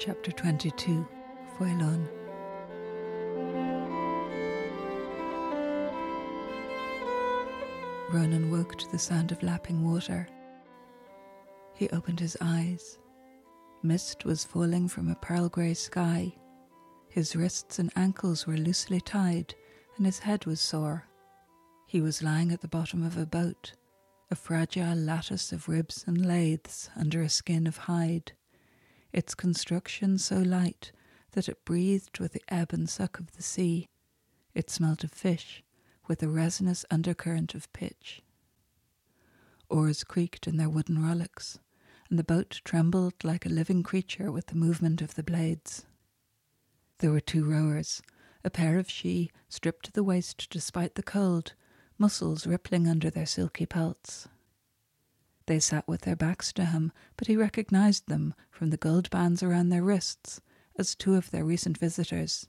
Chapter 22 Faelan. Ronan woke to the sound of lapping water. He opened his eyes. Mist was falling from a pearl grey sky. His wrists and ankles were loosely tied, and his head was sore. He was lying at the bottom of a boat, a fragile lattice of ribs and lathes under a skin of hide, its construction so light that it breathed with the ebb and suck of the sea. It smelt of fish, with a resinous undercurrent of pitch. Oars creaked in their wooden rowlocks, and the boat trembled like a living creature with the movement of the blades. There were two rowers, a pair of sidhe, stripped to the waist despite the cold, muscles rippling under their silky pelts. They sat with their backs to him, but he recognized them from the gold bands around their wrists as two of their recent visitors.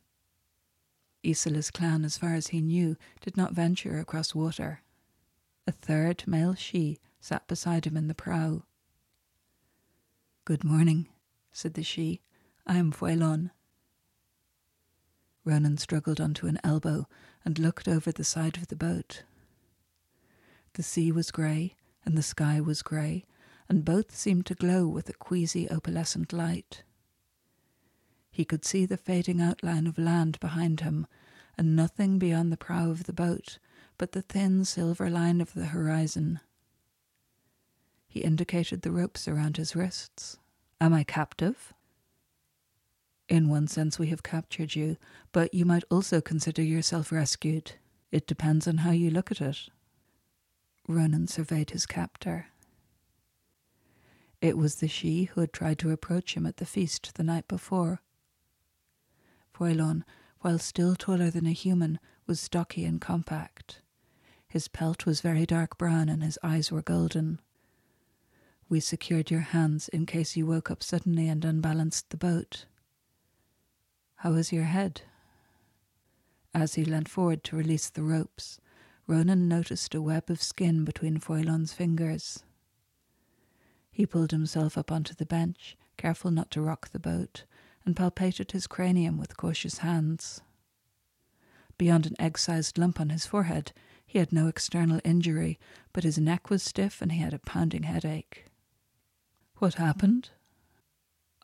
Isola's clan, as far as he knew, did not venture across water. A third male sidhe sat beside him in the prow. Good morning, said the sidhe. I am Faelan. Ronan struggled onto an elbow and looked over the side of the boat. The sea was grey and the sky was grey, and both seemed to glow with a queasy opalescent light. He could see the fading outline of land behind him, and nothing beyond the prow of the boat but the thin silver line of the horizon. He indicated the ropes around his wrists. Am I captive? In one sense, we have captured you, but you might also consider yourself rescued. It depends on how you look at it. Ronan surveyed his captor. It was the sidhe who had tried to approach him at the feast the night before. Faelan, while still taller than a human, was stocky and compact. His pelt was very dark brown and his eyes were golden. We secured your hands in case you woke up suddenly and unbalanced the boat. How is your head? As he leant forward to release the ropes, Ronan noticed a web of skin between Faelan's fingers. He pulled himself up onto the bench, careful not to rock the boat, and palpated his cranium with cautious hands. Beyond an egg sized lump on his forehead, he had no external injury, but his neck was stiff and he had a pounding headache. What happened?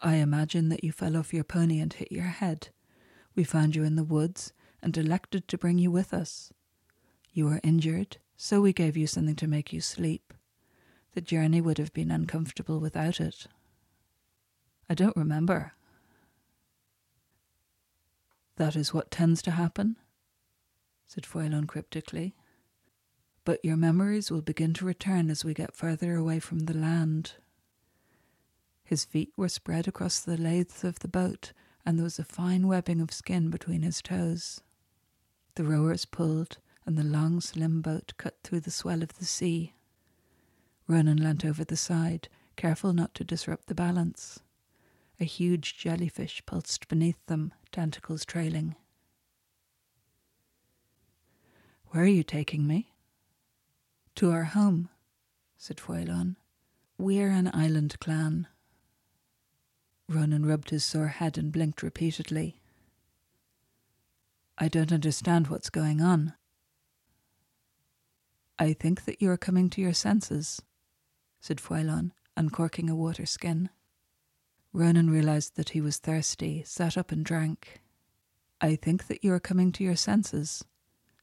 I imagine that you fell off your pony and hit your head. We found you in the woods and elected to bring you with us. You were injured, so we gave you something to make you sleep. The journey would have been uncomfortable without it. I don't remember. That is what tends to happen, said Faelan cryptically. But your memories will begin to return as we get further away from the land. His feet were spread across the lathes of the boat, and there was a fine webbing of skin between his toes. The rowers pulled, and the long, slim boat cut through the swell of the sea. Ronan leant over the side, careful not to disrupt the balance. A huge jellyfish pulsed beneath them, tentacles trailing. Where are you taking me? To our home, said Faelan. We're an island clan. Ronan rubbed his sore head and blinked repeatedly. I don't understand what's going on. I think that you are coming to your senses, said Faelan, uncorking a water skin. Ronan realized that he was thirsty, sat up and drank. I think that you are coming to your senses,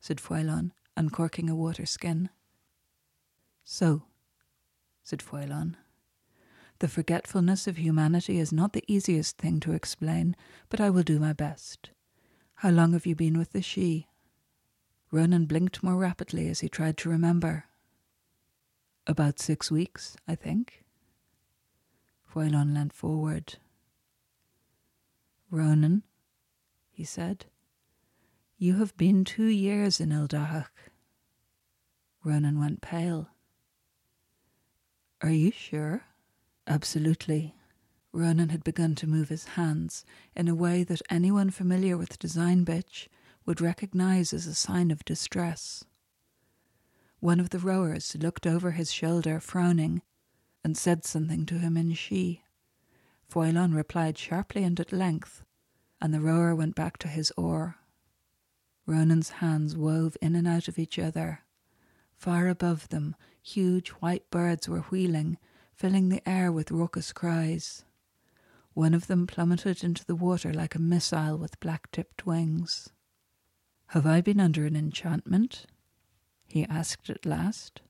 said Faelan, uncorking a water skin. So, said Faelan. The forgetfulness of humanity is not the easiest thing to explain, but I will do my best. How long have you been with the sidhe? Ronan blinked more rapidly as he tried to remember. About six weeks, I think. Faelan leant forward. Ronan, he said, you have been two years in Eldahach. Ronan went pale. Are you sure? Absolutely. Ronan had begun to move his hands in a way that anyone familiar with design bitch would recognize as a sign of distress. One of the rowers looked over his shoulder, frowning, and said something to him in sidhe. Faelan replied sharply and at length, and the rower went back to his oar. Ronan's hands wove in and out of each other. Far above them, huge white birds were wheeling, filling the air with raucous cries. One of them plummeted into the water like a missile with black tipped wings. Have I been under an enchantment? he asked at last.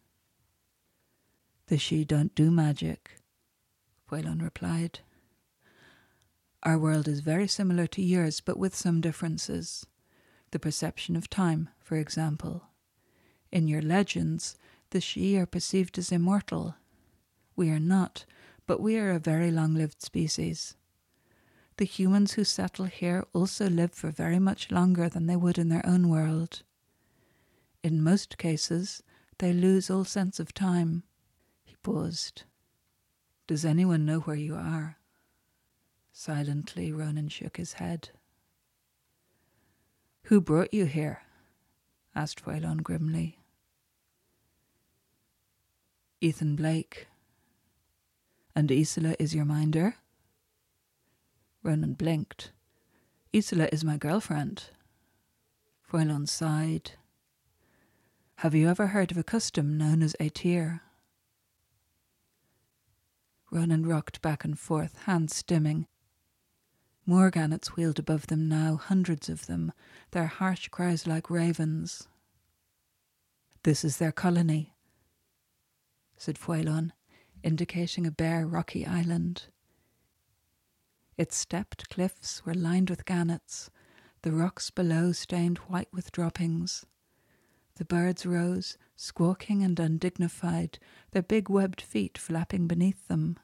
The sidhe don't do magic, Faelan replied. Our world is very similar to yours, but with some differences. The perception of time, for example. In your legends, the sidhe are perceived as immortal. We are not, but we are a very long lived species. The humans who settle here also live for very much longer than they would in their own world. In most cases, they lose all sense of time. He paused. Does anyone know where you are? Silently, Ronan shook his head. Who brought you here? asked Faelan grimly. Ethan Blake. And Isola is your minder? Ronan blinked. Isola is my girlfriend. Faelan sighed. Have you ever heard of a custom known as Aetir? Ronan rocked back and forth, hands stimming. More gannets wheeled above them now, hundreds of them, their harsh cries like ravens. This is their colony, said Faelan, indicating a bare rocky island. Its stepped cliffs were lined with gannets, the rocks below stained white with droppings. The birds rose, squawking and undignified, their big webbed feet flapping beneath them.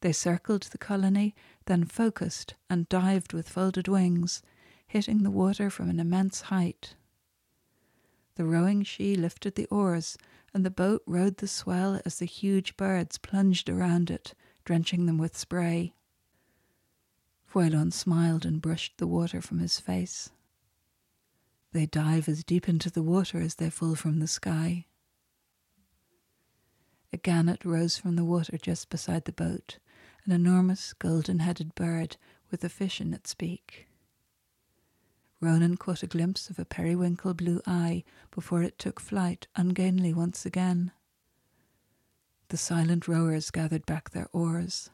They circled the colony, then focused and dived with folded wings, hitting the water from an immense height. The rowing sidhe lifted the oars, and the boat rode the swell as the huge birds plunged around it, drenching them with spray. Faelan smiled and brushed the water from his face. They dive as deep into the water as they fall from the sky. A gannet rose from the water just beside the boat, an enormous golden headed bird with a fish in its beak. Ronan caught a glimpse of a periwinkle blue eye before it took flight ungainly once again. The silent rowers gathered back their oars.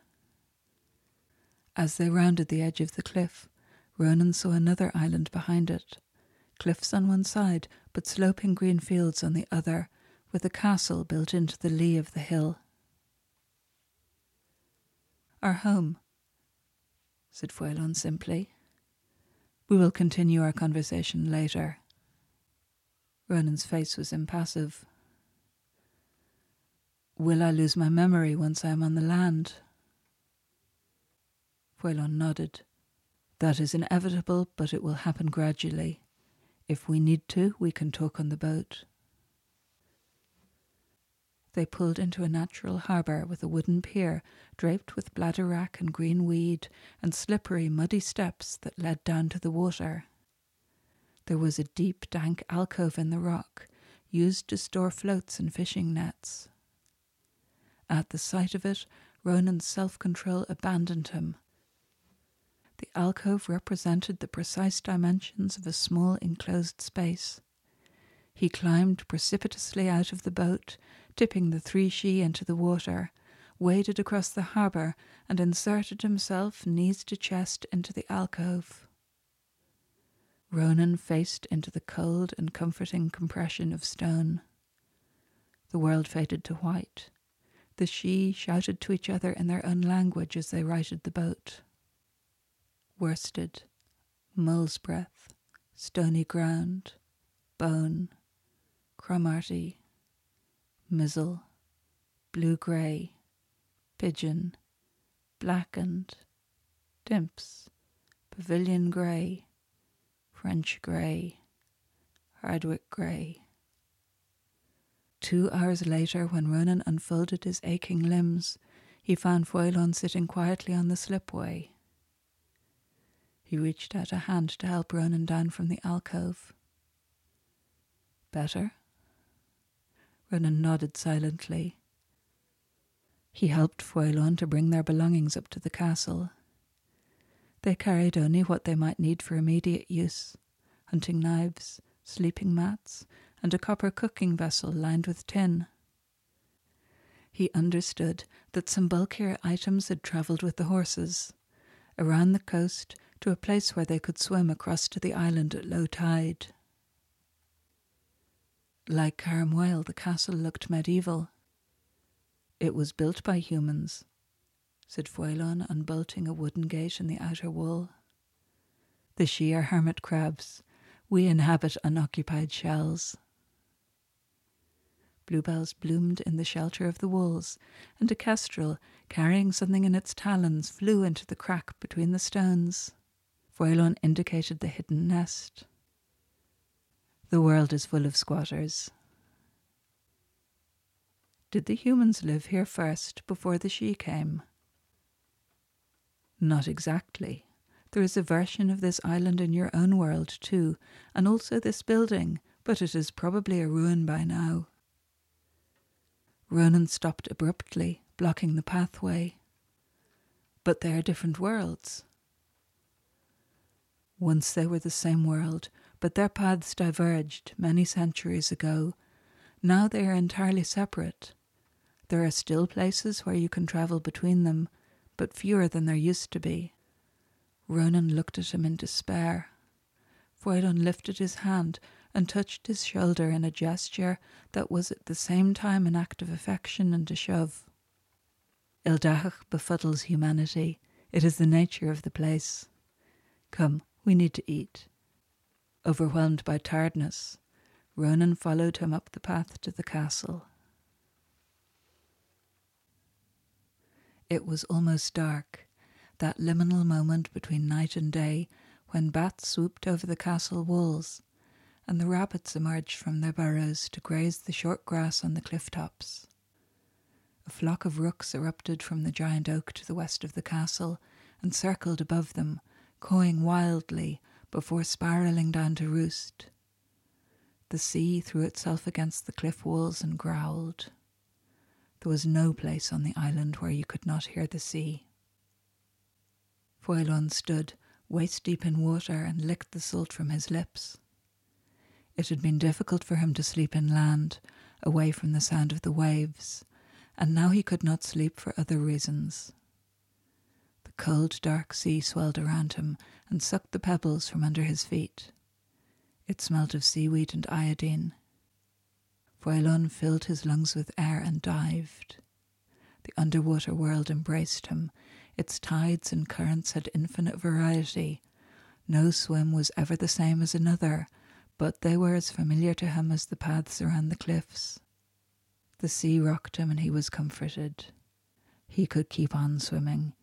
As they rounded the edge of the cliff, Ronan saw another island behind it, cliffs on one side, but sloping green fields on the other, with a castle built into the lee of the hill. Our home, said Faelan simply. We will continue our conversation later. Ronan's face was impassive. Will I lose my memory once I am on the land? Faelan nodded. That is inevitable, but it will happen gradually. If we need to, we can talk on the boat. They pulled into a natural harbour with a wooden pier draped with bladderwrack and green weed and slippery, muddy steps that led down to the water. There was a deep, dank alcove in the rock, used to store floats and fishing nets. At the sight of it, Ronan's self control abandoned him, the alcove represented the precise dimensions of a small enclosed space. He climbed precipitously out of the boat, tipping the three sidhe into the water, waded across the harbour, and inserted himself knees to chest into the alcove. Ronan faced into the cold and comforting compression of stone. The world faded to white. The sidhe shouted to each other in their own language as they righted the boat worsted, mull's breath, stony ground, bone, cromarty, mizzle, blue grey, pigeon, blackened, dimps, pavilion grey, French grey, Hardwick grey. Two hours later, when Ronan unfolded his aching limbs, he found Faelan sitting quietly on the slipway, he reached out a hand to help Ronan down from the alcove. Better? Ronan nodded silently. He helped Faelan to bring their belongings up to the castle. They carried only what they might need for immediate use hunting knives, sleeping mats, and a copper cooking vessel lined with tin. He understood that some bulkier items had travelled with the horses, around the coast to a place where they could swim across to the island at low tide. Like Carmwell, the castle looked medieval. It was built by humans, said Faelan, unbolting a wooden gate in the outer wall. The Sidhe are hermit crabs. We inhabit unoccupied shells. Bluebells bloomed in the shelter of the walls, and a kestrel, carrying something in its talons, flew into the crack between the stones. Faelan indicated the hidden nest. The world is full of squatters. Did the humans live here first before the sidhe came? Not exactly. There is a version of this island in your own world, too, and also this building, but it is probably a ruin by now. Ronan stopped abruptly, blocking the pathway. But they are different worlds. Once they were the same world, but their paths diverged many centuries ago. Now they are entirely separate. There are still places where you can travel between them, but fewer than there used to be. Ronan looked at him in despair. Faelan lifted his hand and touched his shoulder in a gesture that was at the same time an act of affection and a shove. Ildachach befuddles humanity. It is the nature of the place. Come, we need to eat. Overwhelmed by tiredness, Ronan followed him up the path to the castle. It was almost dark, that liminal moment between night and day when bats swooped over the castle walls and the rabbits emerged from their burrows to graze the short grass on the cliff tops. A flock of rooks erupted from the giant oak to the west of the castle and circled above them, cawing wildly before spiralling down to roost. The sea threw itself against the cliff walls and growled. There was no place on the island where you could not hear the sea. Faelan stood waist deep in water and licked the salt from his lips. It had been difficult for him to sleep inland, away from the sound of the waves, and now he could not sleep for other reasons. Cold, dark sea swelled around him and sucked the pebbles from under his feet. It smelt of seaweed and iodine. Faelan filled his lungs with air and dived. The underwater world embraced him. Its tides and currents had infinite variety. No swim was ever the same as another, but they were as familiar to him as the paths around the cliffs. The sea rocked him and he was comforted. He could keep on swimming,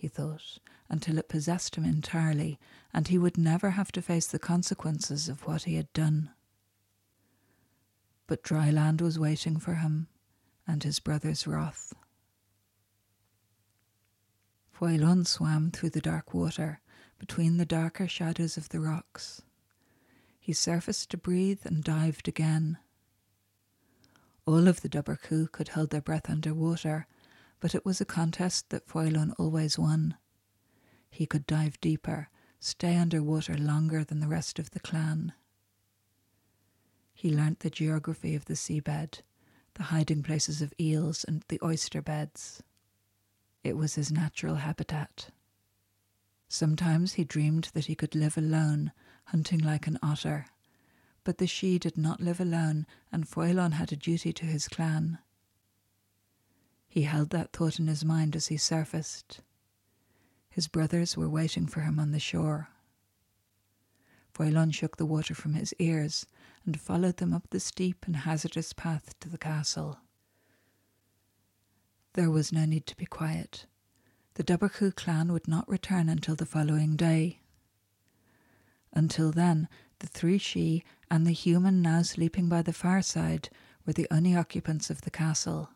he thought, until it possessed him entirely, and he would never have to face the consequences of what he had done. But dry land was waiting for him, and his brother's wrath. Faelan swam through the dark water, between the darker shadows of the rocks. He surfaced to breathe and dived again. All of the Duburcú could hold their breath under water, but it was a contest that Faelan always won. He could dive deeper, stay under water longer than the rest of the clan. He learnt the geography of the seabed, the hiding places of eels and the oyster beds. It was his natural habitat. Sometimes he dreamed that he could live alone hunting like an otter. But the sidhe did not live alone, and Faelan had a duty to his clan. He held that thought in his mind as he surfaced. His brothers were waiting for him on the shore. Faelan shook the water from his ears and followed them up the steep and hazardous path to the castle. There was no need to be quiet. The Duburcú clan would not return until the following day. Until then, the three Sidhe and the human now sleeping by the fireside were the only occupants of the castle.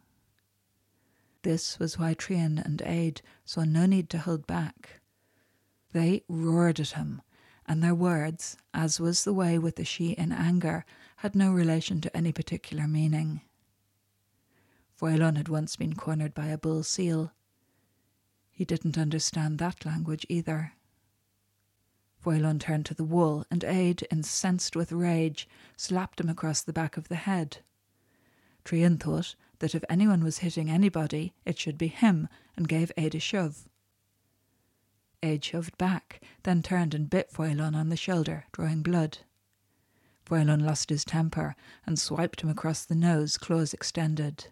This was why Trian and Aed saw no need to hold back. They roared at him, and their words, as was the way with the Sidhe in anger, had no relation to any particular meaning. Faelan had once been cornered by a bull seal. He didn't understand that language either. Faelan turned to the wall, and Aed, incensed with rage, slapped him across the back of the head. Trian thought that if anyone was hitting anybody, it should be him, and gave Aed a shove. Aed shoved back, then turned and bit Faelan on the shoulder, drawing blood. Faelan lost his temper and swiped him across the nose, claws extended.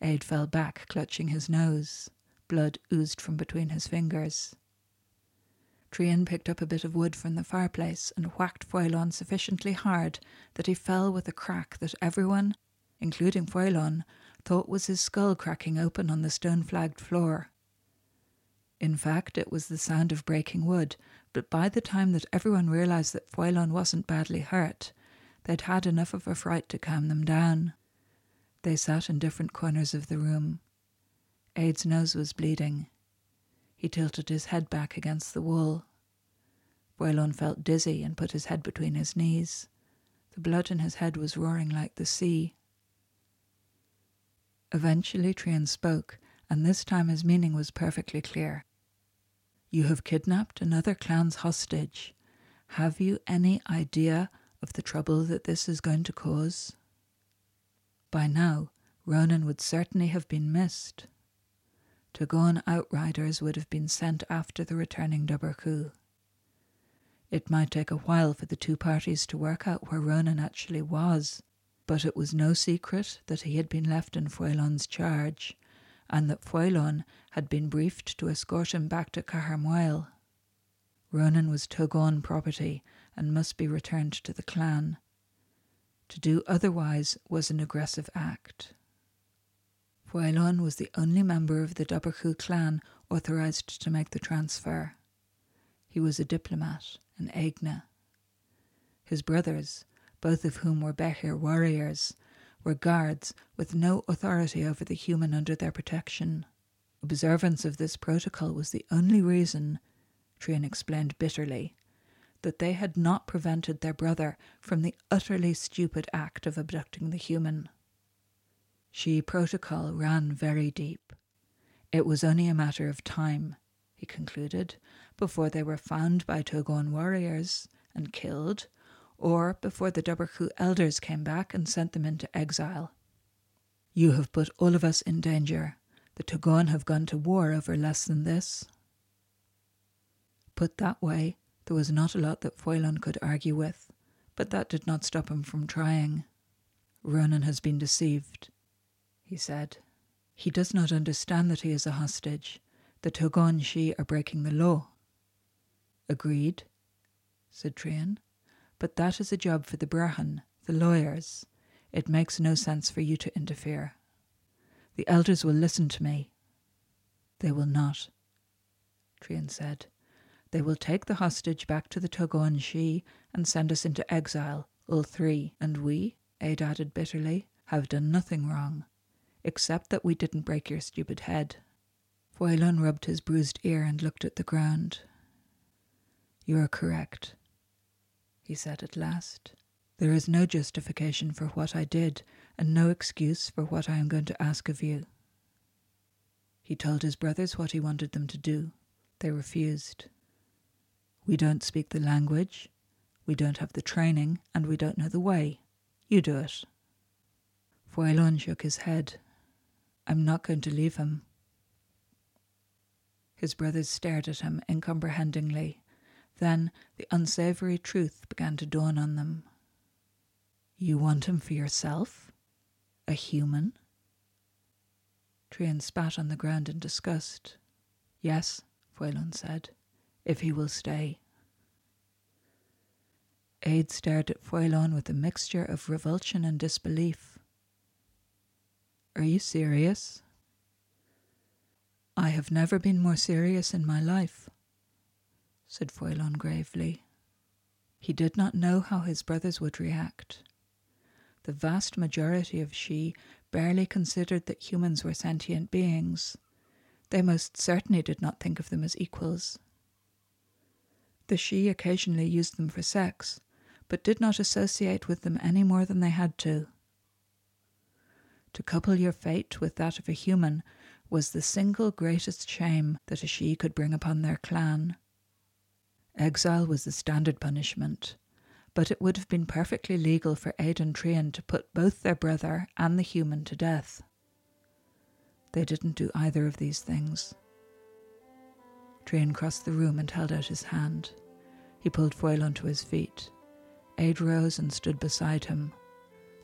Aed fell back, clutching his nose. Blood oozed from between his fingers. Trian picked up a bit of wood from the fireplace and whacked Faelan sufficiently hard that he fell with a crack that everyone, including Faelan, thought was his skull cracking open on the stone flagged floor. In fact, it was the sound of breaking wood, but by the time that everyone realized that Faelan wasn't badly hurt, they'd had enough of a fright to calm them down. They sat in different corners of the room. Aed's nose was bleeding. He tilted his head back against the wall. Faelan felt dizzy and put his head between his knees. The blood in his head was roaring like the sea. Eventually, Trian spoke, and this time his meaning was perfectly clear. You have kidnapped another clan's hostage. Have you any idea of the trouble that this is going to cause? By now, Ronan would certainly have been missed. Togon outriders would have been sent after the returning Duberku. It might take a while for the two parties to work out where Ronan actually was, but it was no secret that he had been left in Faelan's charge, and that Faelan had been briefed to escort him back to Cahermoil. Ronan was Togon property and must be returned to the clan. To do otherwise was an aggressive act. Faelan was the only member of the Duberku clan authorized to make the transfer. He was a diplomat, an Aegna. His brothers, both of whom were Behir warriors, were guards with no authority over the human under their protection. Observance of this protocol was the only reason, Trian explained bitterly, that they had not prevented their brother from the utterly stupid act of abducting the human. Sidhe protocol ran very deep. It was only a matter of time, he concluded, before they were found by Togon warriors and killed, or before the Duberku elders came back and sent them into exile. You have put all of us in danger. The Togon have gone to war over less than this. Put that way, there was not a lot that Faelan could argue with, but that did not stop him from trying. Ronan has been deceived, he said. He does not understand that he is a hostage. The Togon Sidhe are breaking the law. Agreed, said Trian. But that is a job for the Brehon, the lawyers. It makes no sense for you to interfere. The elders will listen to me. They will not, Trian said. They will take the hostage back to the Togon Sidhe and send us into exile, all three, and we, Aed added bitterly, have done nothing wrong, except that we didn't break your stupid head. Faelan rubbed his bruised ear and looked at the ground. You are correct, he said at last. There is no justification for what I did, and no excuse for what I am going to ask of you. He told his brothers what he wanted them to do. They refused. We don't speak the language, we don't have the training, and we don't know the way. You do it. Faelan shook his head. I'm not going to leave him. His brothers stared at him incomprehendingly. Then the unsavoury truth began to dawn on them. You want him for yourself? A human? Trian spat on the ground in disgust. Yes, Faelan said if he will stay. Aed stared at Faelan with a mixture of revulsion and disbelief. Are you serious? I have never been more serious in my life, said Faelan gravely. He did not know how his brothers would react. The vast majority of Sidhe barely considered that humans were sentient beings. They most certainly did not think of them as equals. The Sidhe occasionally used them for sex, but did not associate with them any more than they had to. To couple your fate with that of a human was the single greatest shame that a Sidhe could bring upon their clan. Exile was the standard punishment, but it would have been perfectly legal for Aed and Trian to put both their brother and the human to death. They didn't do either of these things. Trian crossed the room and held out his hand. He pulled Faelan to his feet. Aed rose and stood beside him.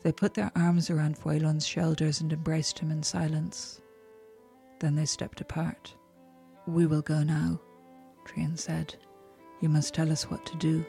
They put their arms around Faelan's shoulders and embraced him in silence. Then they stepped apart. We will go now, Trian said. You must tell us what to do.